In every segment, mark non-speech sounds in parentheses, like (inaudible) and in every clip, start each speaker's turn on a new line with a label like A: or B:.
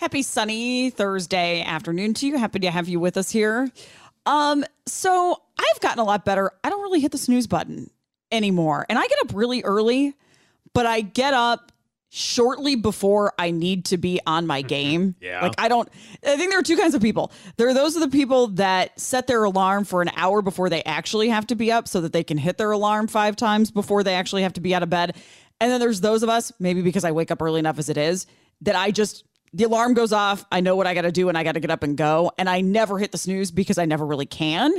A: Happy sunny Thursday afternoon to you. Happy to have you with us here. Um, so I've gotten a lot better. I don't really hit the snooze button anymore. And I get up really early, but I get up shortly before I need to be on my game.
B: Yeah.
A: Like I don't I think there are two kinds of people. There are those of the people that set their alarm for an hour before they actually have to be up so that they can hit their alarm five times before they actually have to be out of bed. And then there's those of us, maybe because I wake up early enough as it is, that I just the alarm goes off, I know what I got to do and I got to get up and go, and I never hit the snooze because I never really can.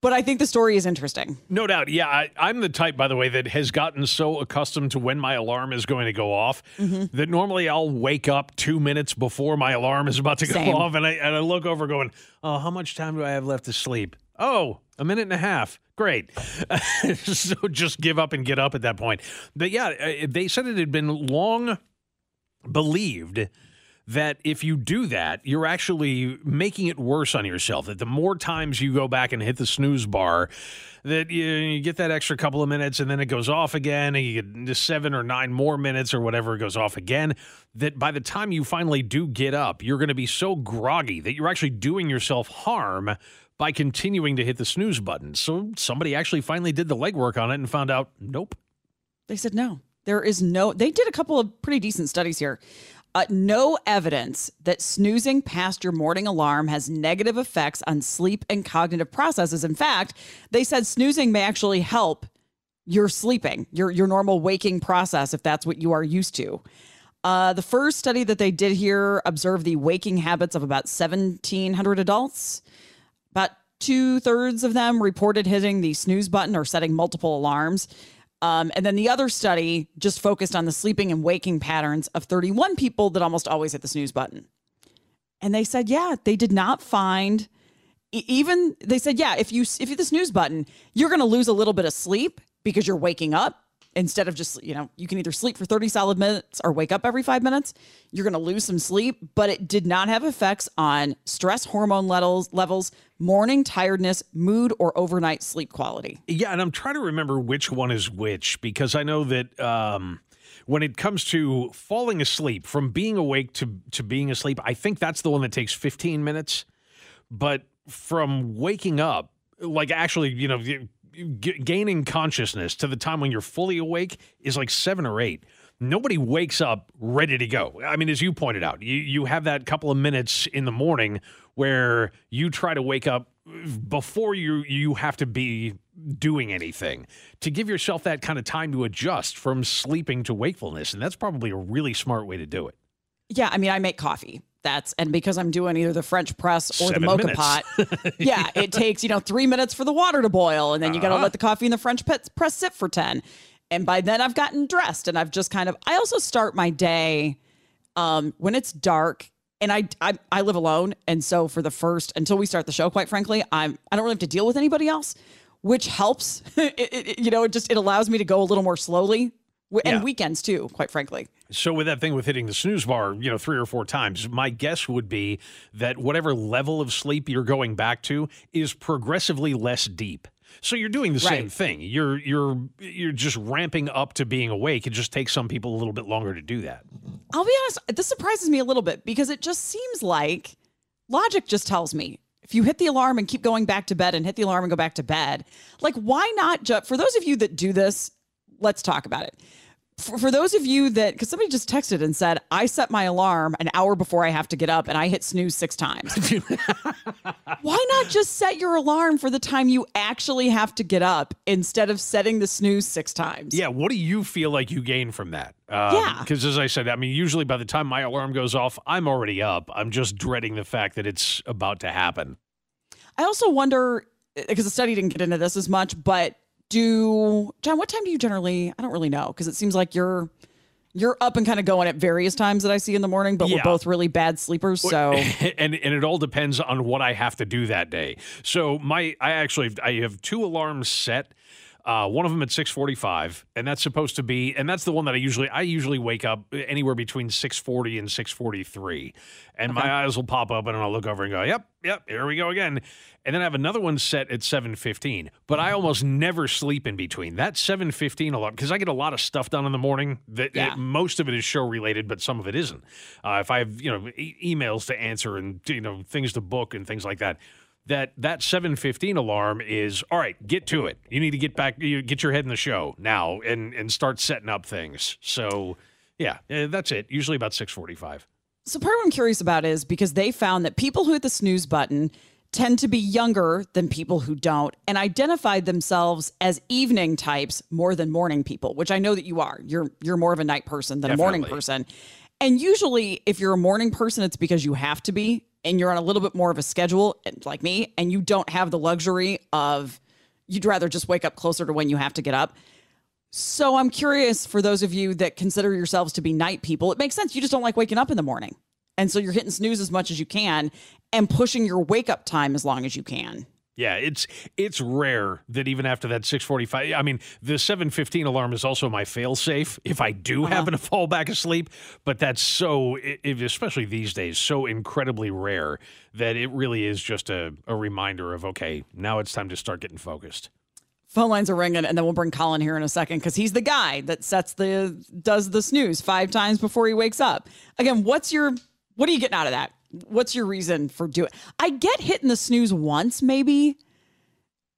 A: But I think the story is interesting.
B: No doubt. Yeah, I, I'm the type, by the way, that has gotten so accustomed to when my alarm is going to go off
A: Mm-hmm.
B: that normally I'll wake up two minutes before my alarm is about to go
A: Same.
B: off, and I and I look over, going, "Oh, how much time do I have left to sleep? Oh, a minute and a half. Great." (laughs) so just give up and get up at that point. But yeah, uh, they said it had been long believed that if you do that, you're actually making it worse on yourself. That the more times you go back and hit the snooze bar, that you, you get that extra couple of minutes and then it goes off again, and you get seven or nine more minutes or whatever it goes off again. That by the time you finally do get up, you're going to be so groggy that you're actually doing yourself harm by continuing to hit the snooze button. So somebody actually finally did the legwork on it and found out, nope.
A: They said no. There is no, they did a couple of pretty decent studies here. Uh, no evidence that snoozing past your morning alarm has negative effects on sleep and cognitive processes. In fact, they said snoozing may actually help your sleeping, your, your normal waking process, if that's what you are used to. Uh, the first study that they did here observed the waking habits of about 1,700 adults. About two thirds of them reported hitting the snooze button or setting multiple alarms. Um, and then the other study just focused on the sleeping and waking patterns of 31 people that almost always hit the snooze button. And they said, yeah, they did not find even they said, yeah, if you if you hit the snooze button, you're going to lose a little bit of sleep because you're waking up instead of just you know you can either sleep for 30 solid minutes or wake up every five minutes you're going to lose some sleep but it did not have effects on stress hormone levels levels morning tiredness mood or overnight sleep quality
B: Yeah, and I'm trying to remember which one is which because I know that um, when it comes to falling asleep, from being awake to to being asleep, I think that's the one that takes 15 minutes. But from waking up, like actually, you know, g- gaining consciousness to the time when you're fully awake is like seven or eight. Nobody wakes up ready to go. I mean, as you pointed out, you, you have that couple of minutes in the morning where you try to wake up before you you have to be doing anything to give yourself that kind of time to adjust from sleeping to wakefulness and that's probably a really smart way to do it
A: yeah i mean i make coffee that's and because i'm doing either the french press or
B: Seven
A: the mocha
B: minutes.
A: pot (laughs) yeah it takes you know three minutes for the water to boil and then you got to
B: Uh-huh.
A: let the coffee in the french press sit for 10 and by then i've gotten dressed and i've just kind of i also start my day um, when it's dark and I, I I live alone, and so for the first until we start the show, quite frankly, I'm I don't really have to deal with anybody else, which helps. (laughs) it, it- you know, it just it allows me to go a little more slowly, and
B: Yeah.
A: weekends too, quite frankly.
B: so with that thing with hitting the snooze bar you know three or four times my guess would be that whatever level of sleep you're going back to is progressively less deep so you're doing the same thing you're you're you're just ramping up to being awake it just takes some people a little bit longer to do that
A: I'll be honest, this surprises me a little bit because it just seems like logic just tells me if you hit the alarm and keep going back to bed and hit the alarm and go back to bed, like why not just for those of you that do this, let's talk about it. For, for those of you that, because somebody just texted and said, I set my alarm an hour before I have to get up and I hit snooze six times. (laughs) Why not just set your alarm for the time you actually have to get up instead of setting the snooze six times?
B: Yeah, what do you feel like you gain from that?
A: Um, yeah.
B: Because as I said, I mean, usually by the time my alarm goes off, I'm already up. I'm just dreading the fact that it's about to happen.
A: I also wonder because the study didn't get into this as much, but do John, what time do you generally? I don't really know because it seems like you're You're up and kind of going at various times that I see in the morning, but we're both really bad sleepers. So (laughs)
B: and and it all depends on what I have to do that day. So my I actually I have two alarms set. Uh, one of them at 6:45, and that's supposed to be, and that's the one that I usually I usually wake up anywhere between 6:40 and 6:43, and my eyes will pop up, and I'll look over and go, "Yep, yep, here we go again." And then I have another one set at 7:15, but I almost never sleep in between. That 7:15 alarm because I get a lot of stuff done in the morning. That
A: Yeah.
B: most of it is show related, but some of it isn't. Uh, if I have you know e- emails to answer and you know things to book and things like that, that that seven fifteen alarm is all right. Get to it. You need to get back. You get your head in the show now and and start setting up things. So yeah, eh, that's it. Usually about six forty five.
A: So part of what I'm curious about is because they found that people who hit the snooze button tend to be younger than people who don't and identified themselves as evening types more than morning people, which I know that you are. You're you're more of a night person than a morning person. And usually if you're a morning person it's because you have to be and you're on a little bit more of a schedule eh, like me and you don't have the luxury of you'd rather just wake up closer to when you have to get up. So I'm curious for those of you that consider yourselves to be night people, it makes sense. You just don't like waking up in the morning. And so you're hitting snooze as much as you can and pushing your wake up time as long as you can.
B: Yeah, it's it's rare that even after that 6:45 I mean, the 7:15 alarm is also my fail safe if I do uh-huh. happen to fall back asleep, but that's so especially these days so incredibly rare that it really is just a, a reminder of okay, now it's time to start getting focused.
A: Phone lines are ringing, and then we'll bring Colin here in a second because he's the guy that sets the does the snooze five times before he wakes up. Again, what's your what are you getting out of that? What's your reason for doing? I get hitting the snooze once, maybe.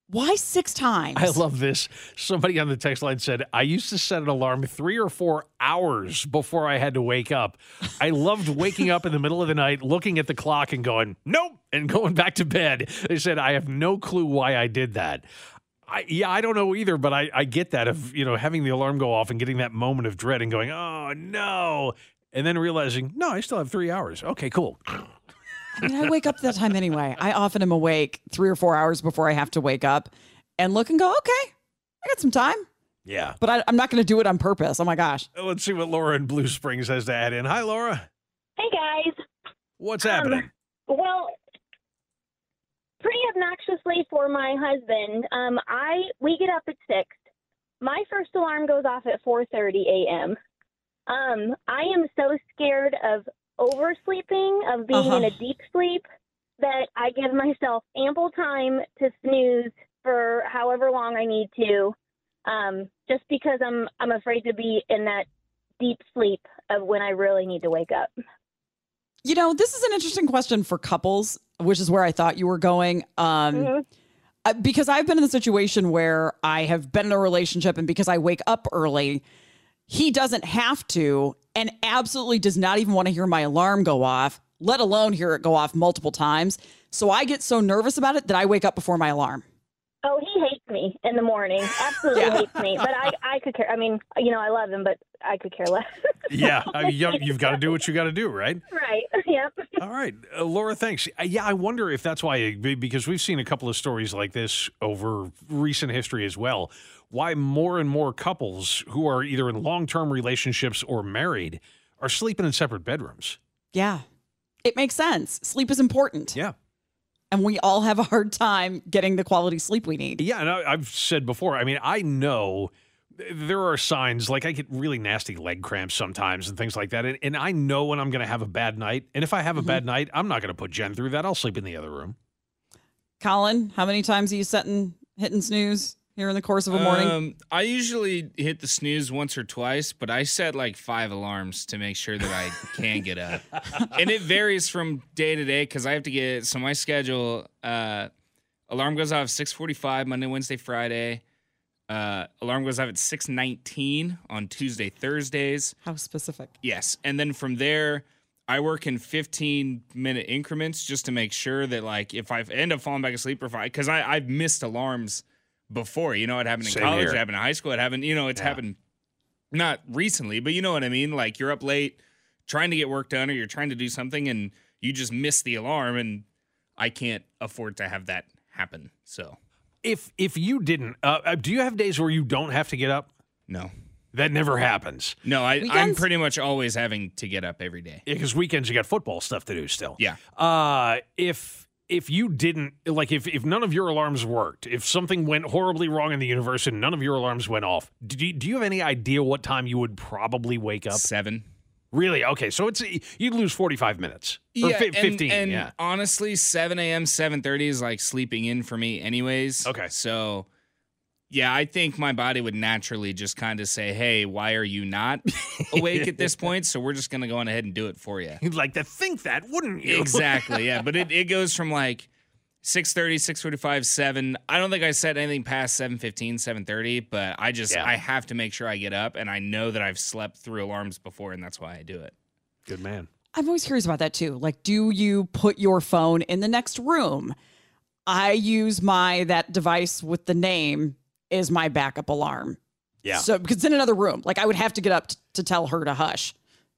A: Why six times?
B: I love this. Somebody on the text line said, I used to set an alarm three or four hours before I had to wake up. I loved waking up in the middle of the night, looking at the clock and going, nope, and going back to bed. They said, I have no clue why I did that. I, yeah, I don't know either, but I, I get that of, you know, having the alarm go off and getting that moment of dread and going, oh, no. And then realizing, no, I still have three hours. Okay, cool.
A: I mean, I wake up that time anyway. I often am awake three or four hours before I have to wake up and look and go, okay, I got some time.
B: Yeah.
A: But I, I'm not going to do it on purpose. Oh my gosh.
B: Let's see what Laura in Blue Springs has to add in. Hi, Laura.
C: Hey guys.
B: What's
C: Um,
B: happening?
C: Well, pretty obnoxiously for my husband, um, I we get up at six. My first alarm goes off at four thirty a.m. Um, I am so scared of oversleeping, of being in
A: Uh-huh.
C: a deep sleep, that I give myself ample time to snooze for however long I need to, um, just because I'm I'm afraid to be in that deep sleep of when I really need to wake up.
A: You know, this is an interesting question for couples, which is where I thought you were going. Um,
C: Mhm.
A: uh, because I've been in the situation where I have been in a relationship, and because I wake up early, he doesn't have to, and absolutely does not even want to hear my alarm go off, let alone hear it go off multiple times. So I get so nervous about it that I wake up before my alarm.
C: Oh, he hates me in the morning. Absolutely
A: Yeah.
C: hates me. But I, I could care. I mean, you know, I love him, but I could care less. (laughs)
B: Yeah, I mean, you, you've got to do what you got to do, right?
C: right. (laughs) Yep.
B: All right, uh, Laura, thanks. Uh, yeah, I wonder if that's why, because we've seen a couple of stories like this over recent history as well. Why more and more couples who are either in long term relationships or married are sleeping in separate bedrooms.
A: Yeah, it makes sense. Sleep is important,
B: Yeah.
A: And we all have a hard time getting the quality sleep we need.
B: Yeah, and I, I've said before, I mean, I know there are signs like I get really nasty leg cramps sometimes and things like that. And, and I know when I'm going to have a bad night. And if I have a mm-hmm. bad night, I'm not going to put Jen through that. I'll sleep in the other room.
A: Colin, how many times are you setting hitting snooze here in the course of a morning?
D: Um, I usually hit the snooze once or twice, but I set like five alarms to make sure that I can get up. (laughs) and it varies from day to day because I have to get so my schedule. Uh, alarm goes off at six forty-five Monday, Wednesday, Friday. Uh, alarm goes off at six nineteen on Tuesday, Thursdays.
A: how specific?
D: Yes, and then from there, I work in 15 minute increments just to make sure that like if I end up falling back asleep or if I because I I've missed alarms before. You know, it happened in
B: Same
D: college,
B: here.
D: it happened in high school, it happened. You know, it's
B: Yeah.
D: happened not recently, but you know what I mean. Like you're up late trying to get work done or you're trying to do something and you just miss the alarm and I can't afford to have that happen. So
B: If if you didn't, uh, uh, do you have days where you don't have to get up?
D: no.
B: That never happens.
D: No, I, I'm pretty much always having to get up every day.
B: Because weekends you got football stuff to do still.
D: Yeah.
B: Uh, if if you didn't like if if none of your alarms worked, if something went horribly wrong in the universe and none of your alarms went off, do you, do you have any idea what time you would probably wake up?
D: Seven.
B: Really? Okay, so it's you'd lose forty five minutes or
D: yeah,
B: fi-
D: and-
B: fifteen.
D: And,
B: yeah.
D: honestly, 7 a.m., 7.30 is like sleeping in for me anyways.
B: Okay.
D: So, yeah, I think my body would naturally just kind of say, hey, why are you not (laughs) awake at this point? So we're just going to go on ahead and do it for you.
B: You'd like to think that, wouldn't you?
D: exactly, yeah. But it, (laughs) it goes from like 6.30, 6.45, 7. I don't think I said anything past 7.15, 7.30, but I just,
B: Yeah.
D: I have to make sure I get up. And I know that I've slept through alarms before, and that's why I do it.
B: Good man.
A: I'm always curious about that too. Like, do you put your phone in the next room? I use my that device with the name is my backup alarm.
B: Yeah.
A: So because it's in another room, like I would have to get up t- to tell her to hush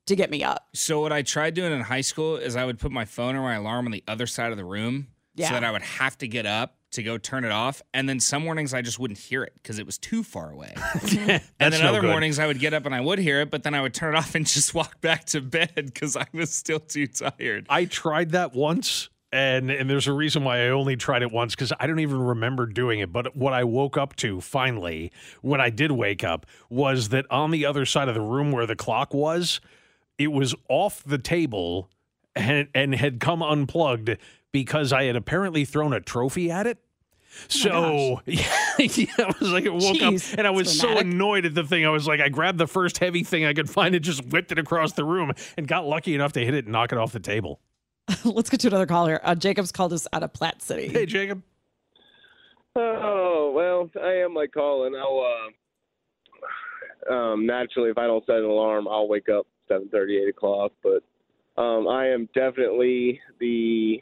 A: to get me up.
D: So what I tried doing in high school is I would put my phone or my alarm on the other side of the room
A: Yeah.
D: so that I would have to get up to go turn it off. And then some mornings I just wouldn't hear it because it was too far away. (laughs) and then
B: no
D: other
B: good.
D: mornings I would get up and I would hear it, but then I would turn it off and (laughs) just walk back to bed because I was still too tired.
B: I tried that once, and and there's a reason why I only tried it once because I don't even remember doing it. But what I woke up to finally, when I did wake up, was that on the other side of the room where the clock was, it was off the table and, and had come unplugged because I had apparently thrown a trophy at it. So yeah, (laughs) yeah, I was like, I woke
A: Jeez,
B: up and I was so annoyed at the thing. I was like, I grabbed the first heavy thing I could find and just whipped it across the room and got lucky enough to hit it and knock it off the table. (laughs)
A: Let's get to another call here. Uh, Jacob's called us out of Platte City.
B: Hey, Jacob.
E: Oh well, I am like calling. I'll uh, um, naturally, if I don't set an alarm, I'll wake up seven thirty, eight o'clock. But um, I am definitely the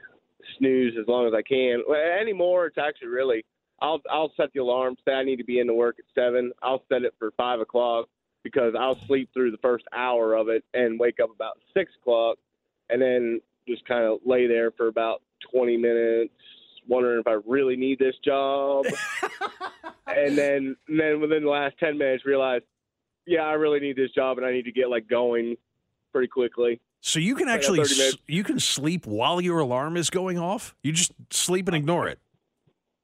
E: snooze as long as I can. Well, Anymore, it's actually really. I'll I'll set the alarm. Say I need to be into work at seven. I'll set it for five o'clock because I'll sleep through the first hour of it and wake up about six o'clock, and then just kind of lay there for about twenty minutes, wondering if I really need this job. (laughs) and then and then within the last 10 minutes realize yeah i really need this job and i need to get like going pretty quickly
B: So you can actually
E: 30
B: s- you can sleep while your alarm is going off. You just sleep and ignore it.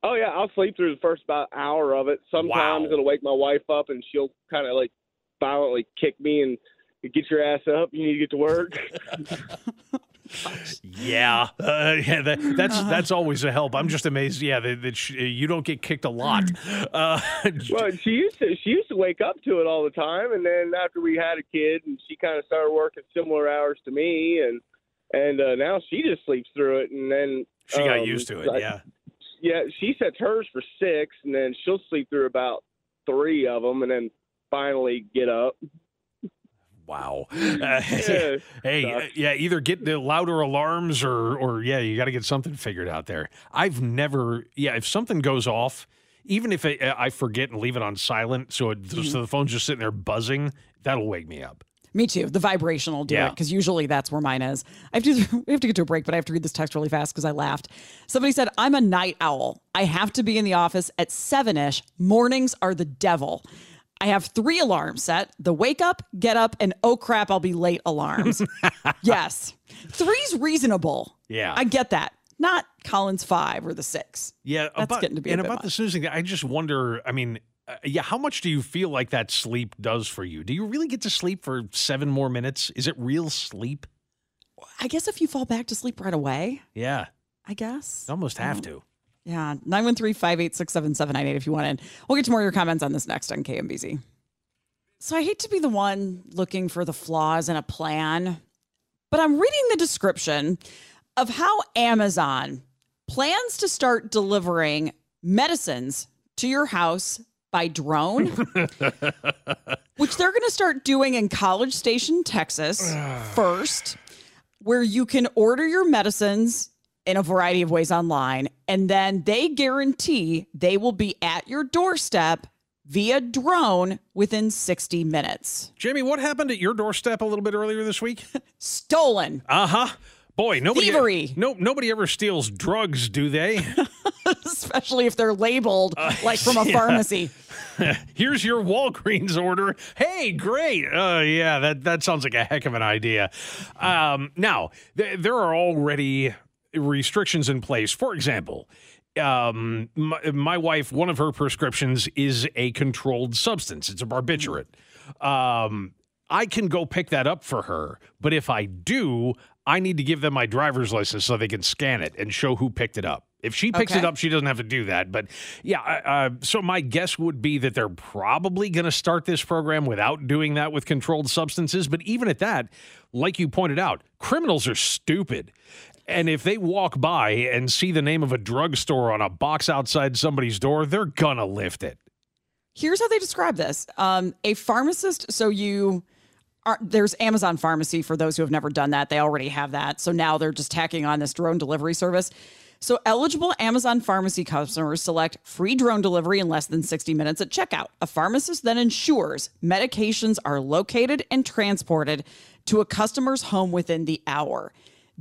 E: oh yeah i'll sleep through the first about hour of it sometimes
B: Wow.
E: it'll wake my wife up and she'll kind of like violently kick me and get your ass up you need to get to work (laughs)
B: Yeah, (laughs) uh, yeah. That, that's that's always a help. I'm just amazed. Yeah, that, that sh- you don't get kicked a lot. Uh, (laughs)
E: well she used to she used to wake up to it all the time and then after we had a kid and she kind of started working similar hours to me and and uh, now she just sleeps through it and then
B: she got
E: um,
B: used to it.
E: I-
B: Yeah.
E: yeah, she sets hers for six, and then she'll sleep through about three of them, and then finally get up.
B: Wow. Uh, (laughs)
E: Yeah,
B: hey, yeah, either get the louder alarms or, or yeah, you got to get something figured out there. I've never, yeah, if something goes off, even if it, I forget and leave it on silent, so, it,
A: Mm-hmm.
B: so the phone's just sitting there buzzing, that'll wake me up.
A: Me too. The vibrational do
B: Yeah.
A: it because usually that's where mine is. I have to (laughs) we have to get to a break, but I have to read this text really fast because I laughed. Somebody said, "I'm a night owl. I have to be in the office at seven ish. Mornings are the devil." I have three alarms set: the wake up, get up, and oh crap, I'll be late alarms. (laughs) yes, three's reasonable.
B: Yeah.
A: I get that. Not Collins five or the six.
B: Yeah,
A: That's
B: about,
A: getting to be a
B: and
A: bit
B: about the snoozing. I just wonder. I mean, uh, yeah, how much do you feel like that sleep does for you? Do you really get to sleep for seven more minutes? Is it real sleep?
A: I guess if you fall back to sleep right away,
B: Yeah,
A: I guess.
B: you almost have to.
A: Yeah, 913 586 7798 if you want in. We'll get to more of your comments on this next on KMBZ. So I hate to be the one looking for the flaws in a plan, but I'm reading the description of how Amazon plans to start delivering medicines to your house by drone, (laughs) which they're going to start doing in College Station, Texas (sighs) first, where you can order your medicines in a variety of ways online, and then they guarantee they will be at your doorstep via drone within 60 minutes.
B: Jamie, what happened at your doorstep a little bit earlier this week? (laughs)
A: Stolen.
B: Uh huh. Boy, nobody.
A: Thievery.
B: No, nobody ever steals drugs, do they? (laughs)
A: Especially if they're labeled
B: Uh,
A: like from a (laughs) pharmacy.
B: Here's your Walgreens order. Hey, great. Uh, yeah, that, that sounds like a heck of an idea. Um, now, th- there are already restrictions in place. For example, um, my, my wife, one of her prescriptions is a controlled substance, it's a barbiturate. Um, I can go pick that up for her, but if I do, I need to give them my driver's license so they can scan it and show who picked it up. If she picks it up, she doesn't have to do that. But yeah, uh, so my guess would be that they're probably going to start this program without doing that with controlled substances. But even at that, like you pointed out, criminals are stupid. And if they walk by and see the name of a drugstore on a box outside somebody's door, they're going to lift it.
A: Here's how they describe this um, a pharmacist. So you are, there's Amazon Pharmacy for those who have never done that. They already have that. So now they're just tacking on this drone delivery service. So eligible Amazon Pharmacy customers select free drone delivery in less than 60 minutes at checkout. A pharmacist then ensures medications are located and transported to a customer's home within the hour.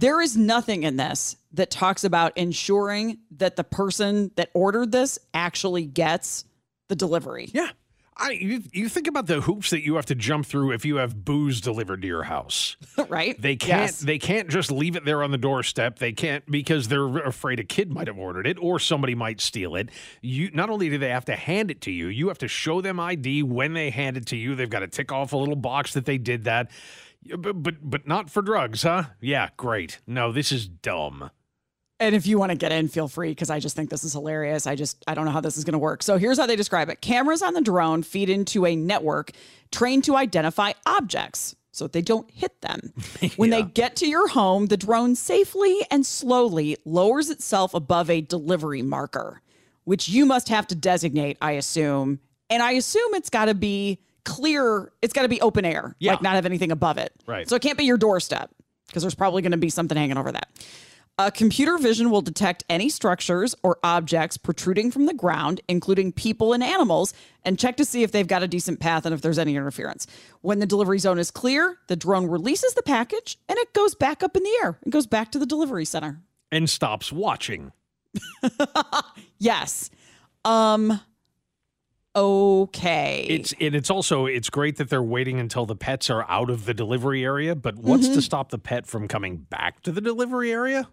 A: There is nothing in this that talks about ensuring that the person that ordered this actually gets the delivery.
B: Yeah. I, you, you think about the hoops that you have to jump through if you have booze delivered to your house. (laughs)
A: right?
B: They can't.
A: Yes.
B: They can't just leave it there on the doorstep. They can't because they're afraid a kid might have ordered it or somebody might steal it. You not only do they have to hand it to you, you have to show them ID when they hand it to you. They've got to tick off a little box that they did that. Yeah, But but but not for drugs, huh? Yeah, great. No, this is dumb.
A: And if you want to get in, feel free because I just think this is hilarious. I just I don't know how this is going to work. So here's how they describe it: cameras on the drone feed into a network trained to identify objects so that they don't hit them. (laughs) When they get to your home, the drone safely and slowly lowers itself above a delivery marker, which you must have to designate, I assume. And I assume it's got to be clear. It's got to be open air,
B: Yeah.
A: like not have anything above it.
B: Right.
A: So it can't be your doorstep because there's probably going to be something hanging over that. Uh, computer vision will detect any structures or objects protruding from the ground, including people and animals, and check to see if they've got a decent path and if there's any interference. When the delivery zone is clear, the drone releases the package and it goes back up in the air. It goes back to the delivery center.
B: And stops watching. (laughs)
A: Yes. Um. Okay.
B: It's and it's also it's great that they're waiting until the pets are out of the delivery area. But what's
A: Mm-hmm.
B: to stop the pet from coming back to the delivery area?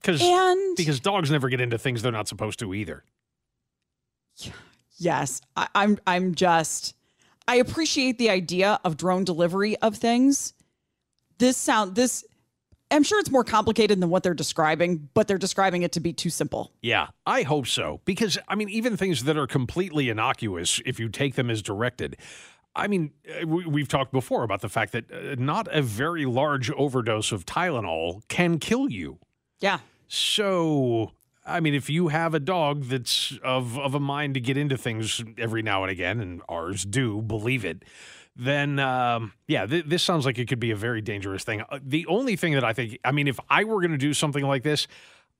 B: Because because dogs never get into things they're not supposed to either.
A: Yes, I, I'm. I'm just. I appreciate the idea of drone delivery of things. This sound. This. I'm sure it's more complicated than what they're describing, but they're describing it to be too simple.
B: Yeah, I hope so. Because, I mean, even things that are completely innocuous, if you take them as directed, I mean, uh, we, we've talked before about the fact that uh, not a very large overdose of Tylenol can kill you.
A: Yeah.
B: So, I mean, if you have a dog that's of, of a mind to get into things every now and again, and ours do, believe it, then um, yeah, th- this sounds like it could be a very dangerous thing. Uh, the only thing that I think, I mean, if I were going to do something like this,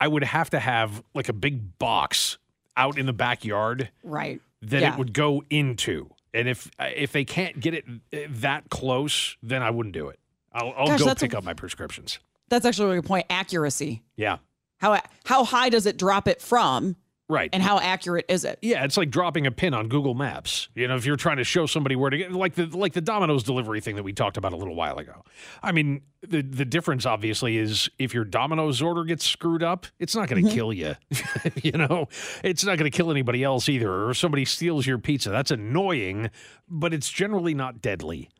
B: I would have to have like a big box out in the backyard
A: Right.
B: that
A: Yeah.
B: it would go into. And if if they can't get it uh, that close, then I wouldn't do it. I'll, I'll
A: Gosh,
B: go
A: that's a-
B: pick up my prescriptions.
A: That's actually a good point. Accuracy.
B: Yeah,
A: How how high does it drop it from,
B: right.
A: and how accurate is it?
B: Yeah, it's like dropping a pin on Google Maps. You know, if you're trying to show somebody where to get, like the like the Domino's delivery thing that we talked about a little while ago. I mean, the the difference obviously is if your Domino's order gets screwed up, it's not going to mm-hmm. kill you. (laughs) you know, it's not going to kill anybody else either. Or somebody steals your pizza. That's annoying, but it's generally not deadly.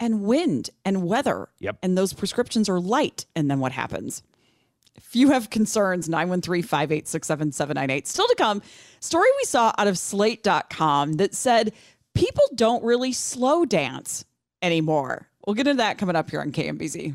A: and wind and weather.
B: Yep.
A: And those prescriptions are light. And then what happens? If you have concerns, 913 586 7798. Still to come, story we saw out of slate.com that said people don't really slow dance anymore. We'll get into that coming up here on KMBZ.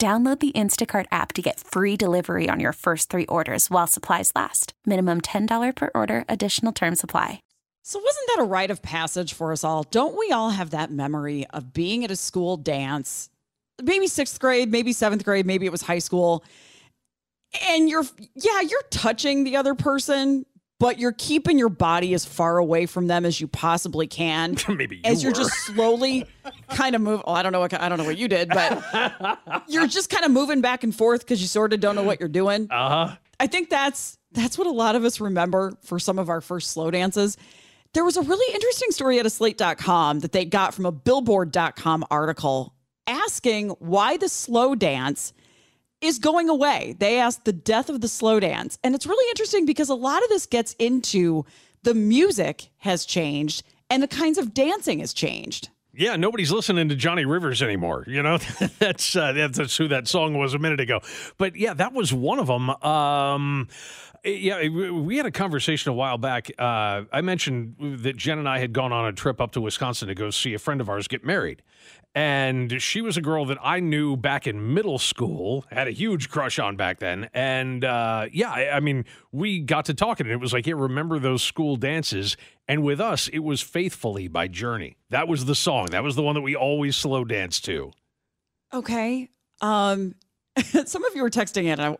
F: Download the Instacart app to get free delivery on your first three orders while supplies last. Minimum $10 per order, additional term supply.
A: So, wasn't that a rite of passage for us all? Don't we all have that memory of being at a school dance, maybe sixth grade, maybe seventh grade, maybe it was high school, and you're, yeah, you're touching the other person, but you're keeping your body as far away from them as you possibly can. (laughs)
B: Maybe you
A: as you're
B: were.
A: just slowly kind of move. Oh, I don't know what I don't know what you did, but (laughs) you're just kind of moving back and forth because you sort of don't know what you're doing.
B: Uh huh.
A: I think that's that's what a lot of us remember for some of our first slow dances. There was a really interesting story at a slate.com that they got from a billboard.com article asking why the slow dance is going away. They asked the death of the slow dance. And it's really interesting because a lot of this gets into the music has changed and the kinds of dancing has changed.
B: Yeah, nobody's listening to Johnny Rivers anymore. You know, (laughs) that's uh, that's who that song was a minute ago. But yeah, that was one of them. Um, yeah, we we had a conversation a while back. Uh, I mentioned that Jen and I had gone on a trip up to Wisconsin to go see a friend of ours get married. And she was a girl that I knew back in middle school, had a huge crush on back then. And uh, yeah, I, I mean, we got to talking, and it was like, yeah, remember those school dances? And with us, it was Faithfully by Journey. That was the song. That was the one that we always slow dance to.
A: Okay. Um, (laughs) some of you were texting in. I,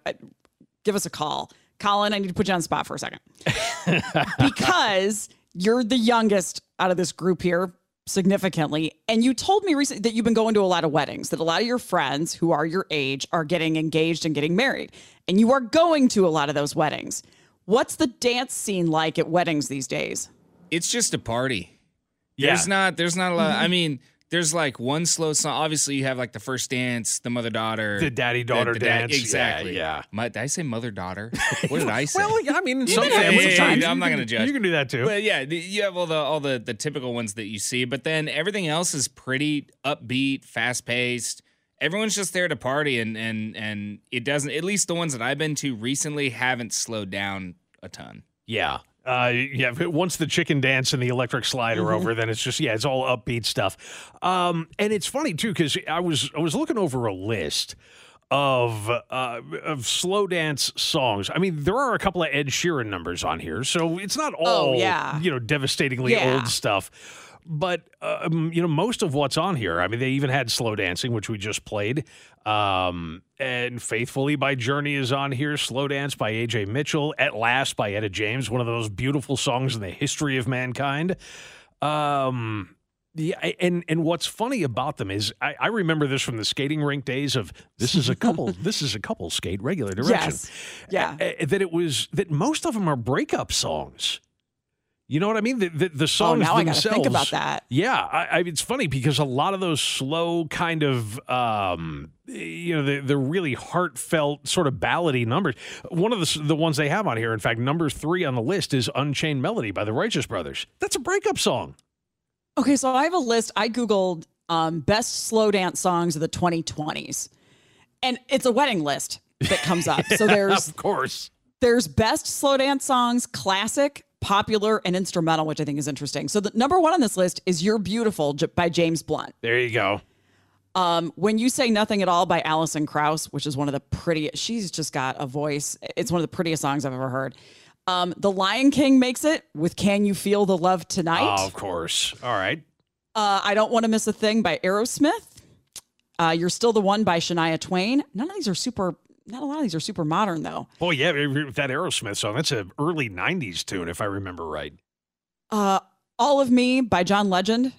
A: give us a call. Colin, I need to put you on the spot for a second. (laughs) because you're the youngest out of this group here significantly. And you told me recently that you've been going to a lot of weddings, that a lot of your friends who are your age are getting engaged and getting married. And you are going to a lot of those weddings. What's the dance scene like at weddings these days?
D: It's just a party.
B: Yeah.
D: There's not there's not a lot.
A: Mm-hmm.
D: I mean, there's like one slow song. Obviously, you have like the first dance, the mother daughter,
B: The daddy-daughter dance. Yeah,
D: Exactly.
B: yeah.
D: My, did I say mother daughter? (laughs) What did I say?
B: Well, I mean, in some
A: have
B: families,
A: sometimes.
D: I'm not gonna judge.
B: You can do that too.
D: But yeah, you have all the all the the typical ones that you see, but then everything else is pretty upbeat, fast paced. Everyone's just there to party, and and and it doesn't. At least the ones that I've been to recently haven't slowed down a ton.
B: Yeah. Uh, yeah. Once the chicken dance and the electric slide are over, then it's just yeah, it's all upbeat stuff. Um, and it's funny too because I was I was looking over a list of uh, of slow dance songs. I mean, there are a couple of Ed Sheeran numbers on here, so it's not all
A: Oh, yeah.
B: you know devastatingly
A: Yeah.
B: old stuff. But um, you know, most of what's on here. I mean, they even had slow dancing, which we just played. Um, and faithfully by Journey is on here. Slow dance by AJ Mitchell. At last by Etta James. One of those beautiful songs in the history of mankind. Um, yeah, and and what's funny about them is I, I remember this from the skating rink days of this is a couple (laughs) this is a couple skate regular direction.
A: Yes. Yeah.
B: Uh, that it was that most of them are breakup songs. You know what I mean? The the, the songs
A: Oh, now I gotta
B: themselves.
A: think about that.
B: Yeah, I, I, it's funny because a lot of those slow kind of, um, you know, the the really heartfelt sort of ballady numbers. One of the the ones they have on here, in fact, number three on the list is "Unchained Melody" by the Righteous Brothers. That's a breakup song.
A: Okay, so I have a list. I Googled um, best slow dance songs of the 2020s, and it's a wedding list that comes up. So (laughs) there's
B: of course.
A: there's best slow dance songs, classic, popular, and instrumental, which I think is interesting. So the number one on this list is "You're Beautiful" by James Blunt.
B: There you go.
A: Um, when you say nothing at all by Alison Krauss, which is one of the prettiest, she's just got a voice. It's one of the prettiest songs I've ever heard. Um, the Lion King makes it with "Can You Feel the Love Tonight."
B: Oh, of course. All right.
A: Uh, I don't want to miss a thing by Aerosmith. Uh, You're still the one by Shania Twain. None of these are super. Not a lot of these are super modern though.
B: Oh yeah, that Aerosmith song. That's an early '90s tune, if I remember right.
A: Uh, All of Me by John Legend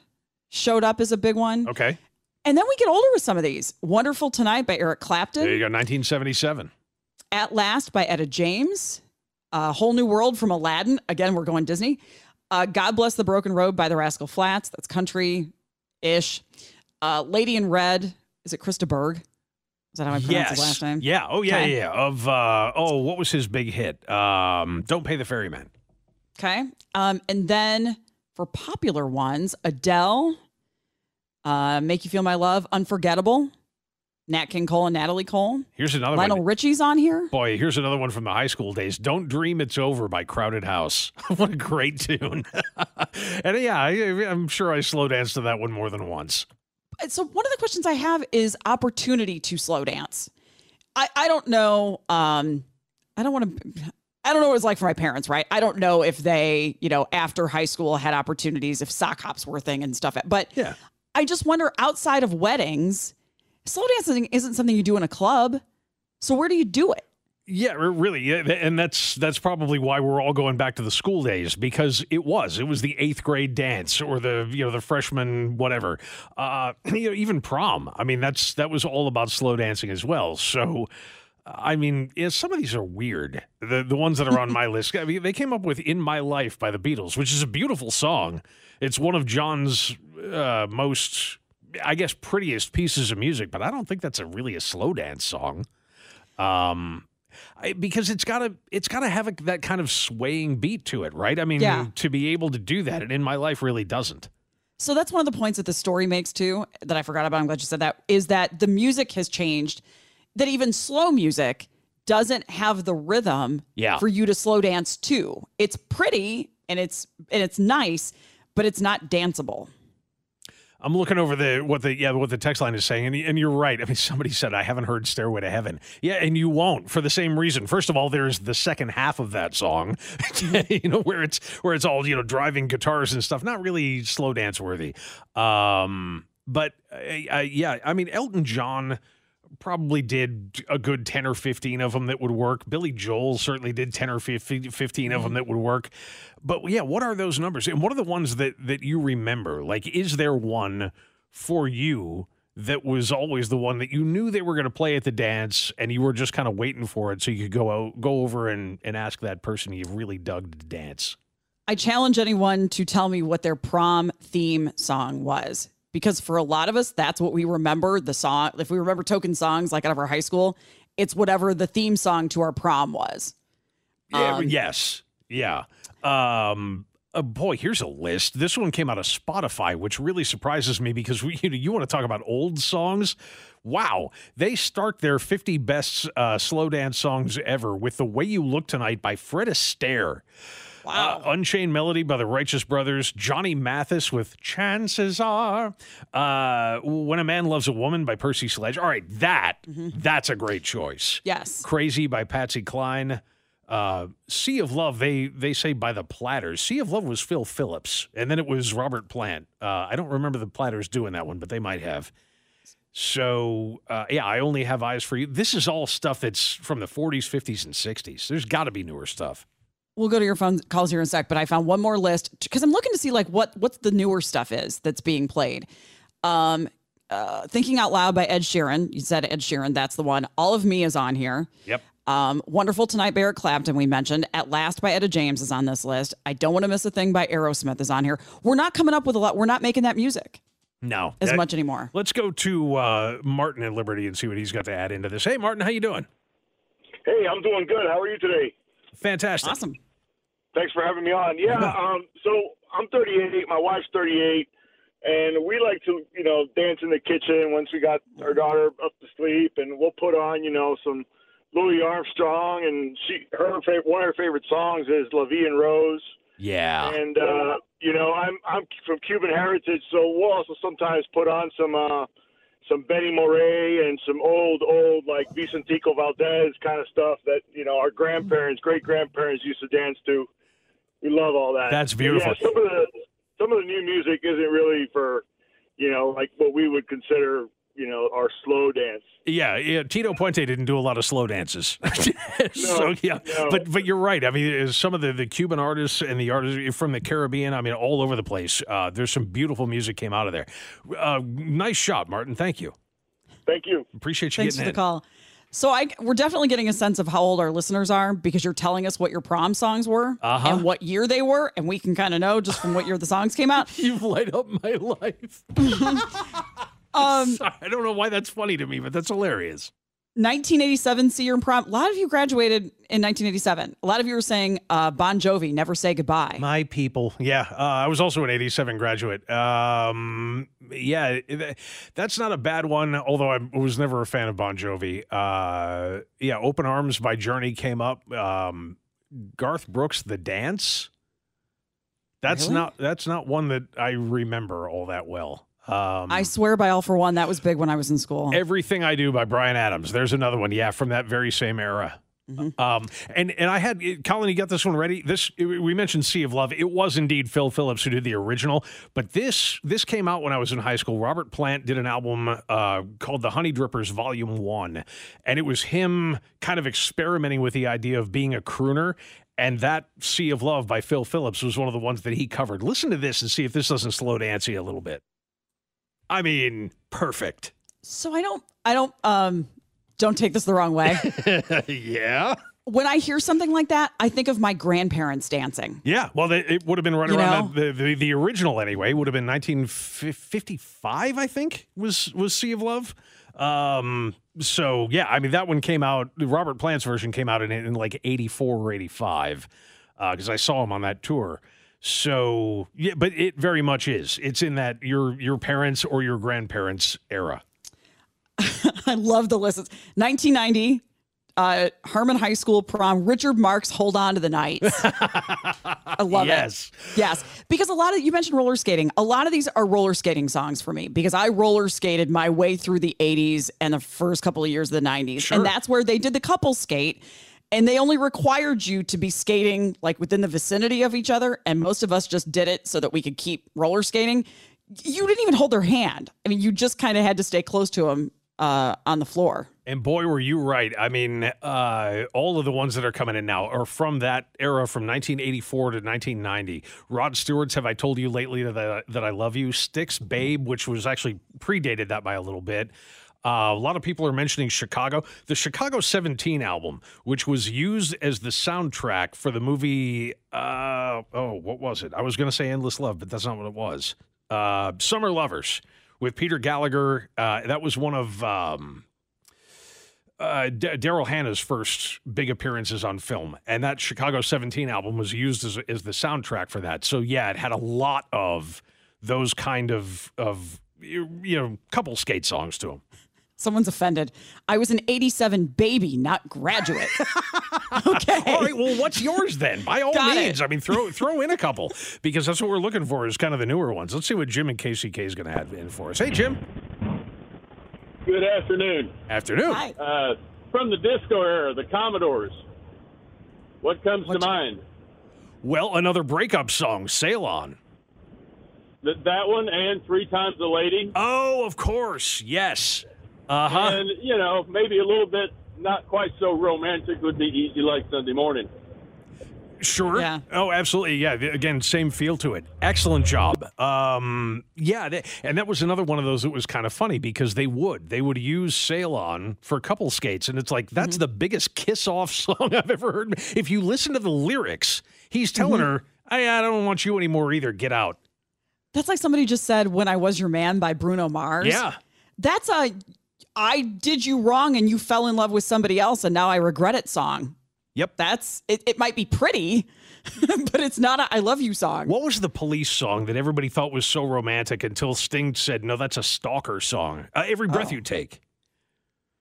A: showed up as a big one.
B: Okay.
A: And then we get older with some of these. Wonderful Tonight by Eric Clapton.
B: There you go. 1977.
A: At Last by Etta James. Uh, Whole New World from Aladdin. Again, we're going Disney. Uh, God Bless the Broken Road by the Rascal Flatts. That's country ish. Uh, Lady in Red. Is it Chris de Burgh? Is that how I pronounce
B: yes.
A: his last name?
B: Yeah. Oh, yeah,
A: Okay.
B: yeah. Of uh, oh, what was his big hit? Um, Don't pay the ferryman.
A: Okay. Um, and then for popular ones, Adele, uh, Make You Feel My Love, Unforgettable, Nat King Cole and Natalie Cole.
B: Here's another one.
A: Lionel
B: one.
A: Richie's on here.
B: Boy, here's another one from the high school days. Don't Dream It's Over by Crowded House. (laughs) what a great tune. (laughs) and yeah, I, I'm sure I slow danced to that one more than once.
A: So one of the questions I have is opportunity to slow dance. I, I don't know. Um, I don't want to. I don't know what it's like for my parents, right? I don't know if they, you know, after high school had opportunities, if sock hops were a thing and stuff. But
B: Yeah.
A: I just wonder outside of weddings, slow dancing isn't something you do in a club. So where do you do it?
B: Yeah, really, and that's that's probably why we're all going back to the school days because it was it was the eighth grade dance or the you know the freshman whatever, uh, (clears throat) you know, even prom. I mean, that's that was all about slow dancing as well. So, I mean, yeah, some of these are weird. The the ones that are on my (laughs) list, I mean, they came up with "In My Life" by the Beatles, which is a beautiful song. It's one of John's uh, most, I guess, prettiest pieces of music, but I don't think that's a really a slow dance song. Um, I, because it's got to it's got to have a, that kind of swaying beat to it, right? I mean,
A: Yeah.
B: to be able to do that, and in my life, really doesn't.
A: So that's one of the points that the story makes too that I forgot about. I'm glad you said that. Is that the music has changed? That even slow music doesn't have the rhythm
B: Yeah.
A: for you to slow dance to. It's pretty and it's and it's nice, but it's not danceable.
B: I'm looking over the what the yeah what the text line is saying, and, and you're right. I mean, (laughs) somebody said I haven't heard "Stairway to Heaven." Yeah, and you won't for the same reason. First of all, there's the second half of that song, (laughs) you know, where it's where it's all you know driving guitars and stuff, not really slow dance worthy. Um, but uh, uh, yeah, I mean, Elton John probably did a good 10 or 15 of them that would work. Billy Joel certainly did 10 or 15 15 of them mm-hmm. that would work. But yeah, what are those numbers? And what are the ones that that you remember? Like is there one for you that was always the one that you knew they were going to play at the dance and you were just kind of waiting for it so you could go out, go over and and ask that person you've really dug to dance?
A: I challenge anyone to tell me what their prom theme song was. Because for a lot of us, that's what we remember the song. If we remember token songs like out of our high school, it's whatever the theme song to our prom was.
B: Yeah,
A: Um,
B: yes. Yeah. Um uh, boy, here's a list. This one came out of Spotify, which really surprises me because we, (laughs) you, know, you want to talk about old songs. Wow, they start their 50 best uh, slow dance songs ever with "The Way You Look Tonight" by Fred Astaire. Wow. Unchained Melody by the Righteous Brothers. Johnny Mathis with Chances Are. Uh, when a Man Loves a Woman by Percy Sledge. All right, that that's a great choice.
A: Yes.
B: Crazy by Patsy Cline. Uh, sea of Love, they they say by the Platters. Sea of Love was Phil Phillips, and then it was Robert Plant. Uh, I don't remember the Platters doing that one, but they might have. So uh, yeah, I only have eyes for you. This is all stuff that's from the 40s, 50s, and 60s. There's got to be newer stuff.
A: We'll go to your phone calls here in a sec, but I found one more list because I'm looking to see like what what's the newer stuff is that's being played. Um, uh, Thinking Out Loud by Ed Sheeran. You said Ed Sheeran, that's the one. All of Me is on here.
B: Yep.
A: Um, Wonderful Tonight by Eric Clapton, we mentioned. At Last by Etta James is on this list. I Don't Want to Miss a Thing by Aerosmith is on here. We're not coming up with a lot. We're not making that music
B: No,
A: as
B: that-
A: much anymore.
B: Let's go to uh, Martin at Liberty and see what he's got to add into this. Hey, Martin, how you doing?
G: Hey, I'm doing good. How are you today?
B: Fantastic.
A: Awesome.
G: Thanks for having me on. Yeah, (laughs) um, so I'm 38. My wife's 38, and we like to, you know, dance in the kitchen once we got our daughter up to sleep, and we'll put on, you know, some Louis Armstrong, and she, her favorite, one of her favorite songs is La Vie en Rose.
B: Yeah.
G: And uh, you know, I'm I'm from Cuban heritage, so we'll also sometimes put on some uh, some Benny Moré and some old old like Vicentico Valdés kind of stuff that you know our grandparents, great grandparents used to dance to. We love all that.
B: That's beautiful.
G: Yeah, some of the some of the new music isn't really for you know like what we would consider you know our slow dance.
B: Yeah, yeah, Tito Puente didn't do a lot of slow dances. (laughs) so yeah,
G: no.
B: but but you're right. I mean, some of the, the Cuban artists and the artists from the Caribbean. I mean, all over the place. Uh, there's some beautiful music came out of there. Uh, nice shot, Martin. Thank you.
G: Thank you.
B: Appreciate you
A: Thanks for
B: getting
A: the
B: in.
A: call. So I we're definitely getting a sense of how old our listeners are because you're telling us what your prom songs were
B: Uh-huh.
A: and what year they were, and we can kind of know just from what year the songs came out. (laughs)
B: You've light up my life. (laughs)
A: Um, (laughs)
B: Sorry, I don't know why that's funny to me, but that's hilarious.
A: 1987 see senior prom. A lot of you graduated in 1987. A lot of you were saying uh, Bon Jovi, "Never Say Goodbye."
B: My people. Yeah. Uh, I was also an 87 graduate. Um, yeah, that's not a bad one, although I was never a fan of Bon Jovi. Uh, yeah, Open Arms by Journey came up. Um, Garth Brooks, The Dance. That's
A: Really?
B: not that's not one that I remember all that well. Um,
A: I swear by all for one, that was big when I was in school.
B: Everything I Do by Bryan Adams. There's another one. Yeah, from that very same era. Um, and and I had Colin, you got this one ready. This we mentioned Sea of Love. It was indeed Phil Phillips who did the original, but this this came out when I was in high school. Robert Plant did an album uh, called The Honeydrippers Volume One, and it was him kind of experimenting with the idea of being a crooner. And that Sea of Love by Phil Phillips was one of the ones that he covered. Listen to this and see if this doesn't slow dance you a little bit. I mean, perfect.
A: So I don't, I don't, um, don't take this the wrong way. (laughs)
B: yeah.
A: when I hear something like that, I think of my grandparents dancing.
B: Yeah, well, they, it would have been right
A: You
B: around the, the the original anyway. Would have been 1955, I think. Was was Sea of Love. Um, so yeah, I mean that one came out. Robert Plant's version came out in, in like 84 or 85 because I saw him on that tour. So yeah, but it very much is. It's in that your your parents or your grandparents era. (laughs)
A: I love the listens. 1990, uh, Herman High School prom. Richard Marx, "Hold On to the Night." I love
B: Yes.
A: it. Yes, yes, because a lot of you mentioned roller skating. A lot of these are roller skating songs for me because I roller skated my way through the 80s and the first couple of years of the 90s,
B: Sure.
A: and that's where they did the couple skate. And they only required you to be skating like within the vicinity of each other. And most of us just did it so that we could keep roller skating. You didn't even hold their hand. I mean, you just kind of had to stay close to them uh, on the floor.
B: And boy, were you right. I mean, uh, all of the ones that are coming in now are from that era from 1984 to 1990. Rod Stewart's Have I Told You Lately That I, that I Love You? Styx Babe, which was actually predated that by a little bit. Uh, a lot of people are mentioning Chicago. The Chicago 17 album, which was used as the soundtrack for the movie. Uh, oh, what was it? I was going to say Endless Love, but that's not what it was. Uh, Summer Lovers with Peter Gallagher. Uh, that was one of. Um, uh, D- Daryl Hannah's first big appearances on film, and that Chicago 17 album was used as, as the soundtrack for that. So yeah, it had a lot of those kind of of you you know couple skate songs to them.
A: Someone's offended. I was an 87 baby, not graduate. (laughs) okay.
B: All right, well, what's yours then? By all
A: Got it.
B: means, I mean throw throw in a couple because that's what we're looking for is kind of the newer ones. Let's see what Jim and KCK is going to have in for us. Hey, Jim.
H: Good afternoon.
B: Afternoon.
A: Hi.
H: Uh, from the disco era, the Commodores. What comes to mind?
B: Well, another breakup song, "Sail On."
H: That one and Three Times the Lady.
B: Oh, of course, yes. Uh huh.
H: And, you know, maybe a little bit not quite so romantic would be Easy Like Sunday Morning.
B: Sure.
A: Yeah.
B: Oh, absolutely. Yeah. Again, same feel to it. Excellent job. Um, yeah. th- and that was another one of those that was kind of funny because they would they would use "Sail On" for couple skates, and it's like that's the biggest kiss off (laughs) song I've ever heard. If you listen to the lyrics, he's telling her, I, "I don't want you anymore either. Get out."
A: That's like somebody just said "When I Was Your Man" by Bruno Mars.
B: Yeah.
A: That's a I did you wrong and you fell in love with somebody else and now I regret it song.
B: Yep.
A: That's it, it might be pretty, (laughs) but it's not a I love you song.
B: What was the police song that everybody thought was so romantic until Sting said, "No, that's a stalker song." Uh, Every breath
A: Oh.
B: you take.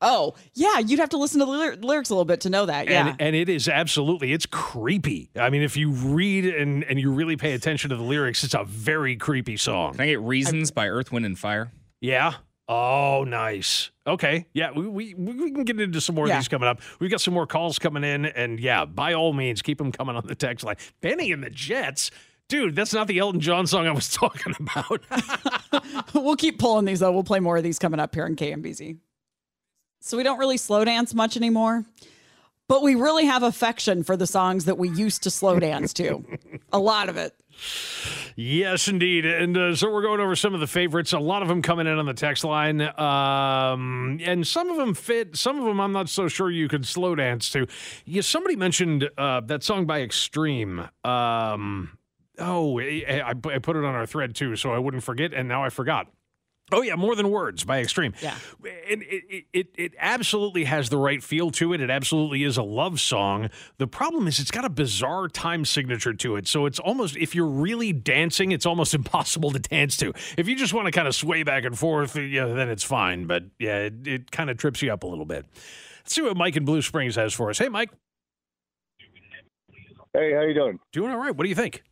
A: Oh, yeah, you'd have to listen to the lyr- lyrics a little bit to know that. Yeah.
B: And, and it is absolutely it's creepy. I mean, if you read and and you really pay attention to the lyrics, it's a very creepy song.
D: Can I get Reasons by Earth, Wind, and Fire?
B: Yeah. Oh, nice. Okay. Yeah, we, we, we can get into some more
A: Yeah.
B: of these coming up. We've got some more calls coming in. And yeah, by all means, keep them coming on the text line. Benny and the Jets. Dude, that's not the Elton John song I was (laughs) talking about. (laughs)
A: we'll keep pulling these though. We'll play more of these coming up here in KMBZ. So we don't really slow dance much anymore, but we really have affection for the songs that we used to slow dance to. a lot of it.
B: Yes, indeed. And uh, so we're going over some of the favorites. A lot of them coming in on the text line. Um, and some of them fit. Some of them I'm not so sure you could slow dance to. Yeah, somebody mentioned uh, that song by Extreme. Um, oh, I, I I put it on our thread too, so I wouldn't forget. And now I forgot. Oh yeah, more than words by Extreme.
A: Yeah.
B: and it, it it it absolutely has the right feel to it. It absolutely is a love song. The problem is it's got a bizarre time signature to it. So it's almost if you're really dancing, it's almost (laughs) impossible to dance to. If you just want to kind of sway back and forth, yeah, then it's fine. But yeah, it, it kind of trips you up a little bit. Let's see what Mike in Blue Springs has for us. Hey, Mike,
I: Hey, how you doing?
B: doing all right? What do you think?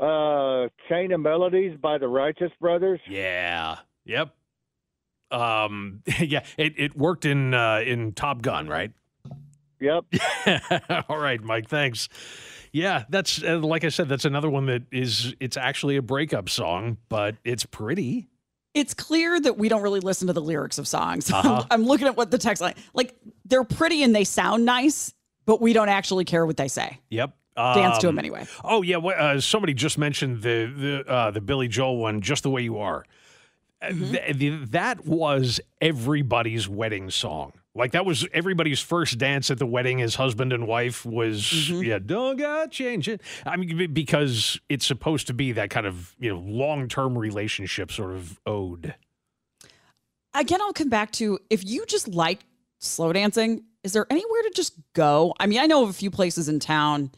I: Uh, Chain of Melodies by the Righteous Brothers.
B: Yeah. Yep. Um. (laughs) Yeah. It it worked in uh, in Top Gun, right?
I: Yep. (laughs)
B: All right, Mike. Thanks. Yeah, that's uh, like I said. That's another one that is. It's actually a breakup song, but it's pretty.
A: It's clear that we don't really listen to the lyrics of songs. (laughs)
B: Uh-huh.
A: I'm looking at what the text like. Like they're pretty and they sound nice, but we don't actually care what they say.
B: Yep.
A: Dance to
B: Um,
A: them anyway.
B: Oh yeah. wha- Uh, somebody just mentioned the the uh, the Billy Joel one, "Just the Way You Are."
A: Mm-hmm.
B: th- th- that was everybody's wedding song. Like that was everybody's first dance at the wedding. His husband and wife was
A: Mm-hmm.
B: yeah. Don't got change it. I mean because it's supposed to be that kind of you know long term relationship sort of ode.
A: Again, I'll come back to if you just like slow dancing, is there anywhere to just go? I mean, I know of a few places in town.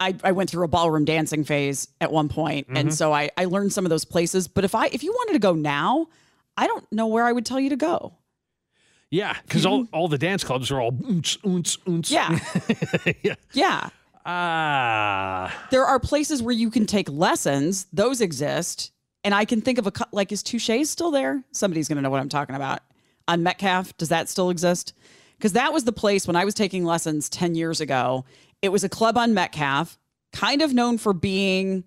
A: I, I went through a ballroom dancing phase at one point,
B: Mm-hmm.
A: and so I, I learned some of those places. But if I if you wanted to go now, I don't know where I would tell you to go.
B: Yeah, because all, all the dance clubs are all oonts, oonts, oonts.
A: Yeah. (laughs)
B: yeah.
A: Yeah.
B: Ah.
A: There are places where you can take lessons. Those exist. And I can think of a, like, is Touche still there? Somebody's going to know what I'm talking about. On Metcalf, does that still exist? Because that was the place when I was taking lessons 10 years ago. It was a club on Metcalf, kind of known for being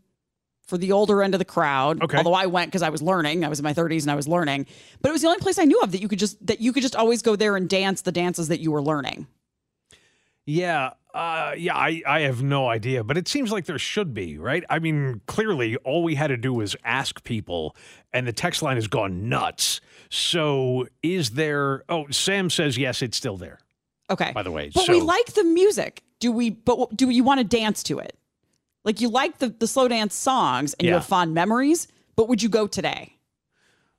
A: for the older end of the crowd.
B: Okay.
A: Although I went because I was learning. I was in my 30s and I was learning. But it was the only place I knew of that you could just that you could just always go there and dance the dances that you were learning.
B: Yeah, uh, yeah, I, I have no idea, but it seems like there should be, right? I mean, clearly, all we had to do was ask people, and the text line has gone nuts. So, is there? Oh, Sam says yes, it's still there.
A: Okay.
B: By the way,
A: But
B: so
A: we like the music. Do we? But do you want to dance to it? Like you like the the slow dance songs and you have fond memories. But would you go today?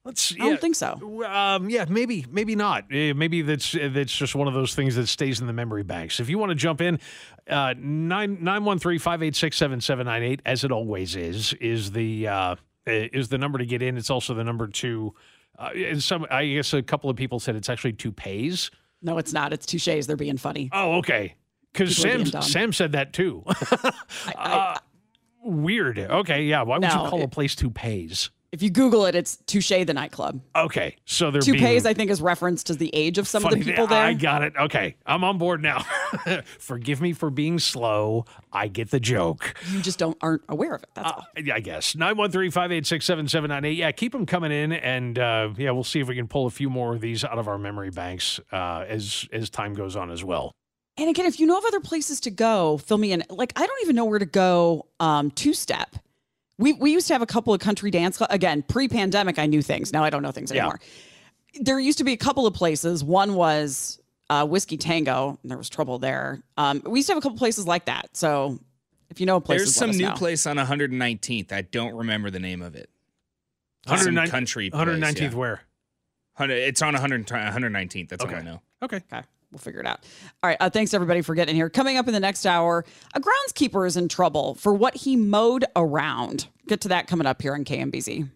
B: let's.
A: I don't think so.
B: Um, yeah, maybe, maybe not. Uh, Maybe that's uh, that's just one of those things that stays in the memory banks. If you want to jump in, uh, nine nine one three five eight six seven seven nine eight, as it always is, is the uh, is the number to get in. It's also the number to. Uh, and some, I guess, a couple of people said it's actually two pays.
A: No, it's not. It's touches. They're being funny.
B: Oh, okay. Because Sam. Sam said that too. (laughs) Uh, weird. Okay, yeah. Why would
A: No,
B: you call a place two pays?
A: If you Google it, it's Touche the nightclub.
B: Okay, so they're
A: Toupees,
B: being
A: I think, is reference to the age of some
B: funny.
A: of the people there.
B: I got it. Okay, I'm on board now. (laughs) Forgive me for being slow. I get the joke.
A: you just don't aren't aware of it. That's
B: Uh,
A: all.
B: I guess. 913-586-7798. Yeah, keep them coming in and uh, yeah, we'll see if we can pull a few more of these out of our memory banks uh, as as time goes on as well.
A: And again, if you know of other places to go, fill me in. Like I don't even know where to go. Um, two step. We we used to have a couple of country dance clubs. Again, pre pandemic, I knew things. Now I don't know things
B: Yeah.
A: anymore. There used to be a couple of places. One was uh, Whiskey Tango. And there was trouble there. Um, we used to have a couple of places like that. So if you know places,
D: There's some new
A: know.
D: place on 119th. I don't remember the name of it. Some
B: 109
D: country place,
B: 119th
D: yeah.
B: where?
D: It's on 100, 119th. That's all I know.
B: Okay.
A: Okay. We'll figure it out. All right. Uh, thanks everybody for getting here. Coming up in the next hour, a groundskeeper is in trouble for what he mowed around. Get to that coming up here on KMBZ.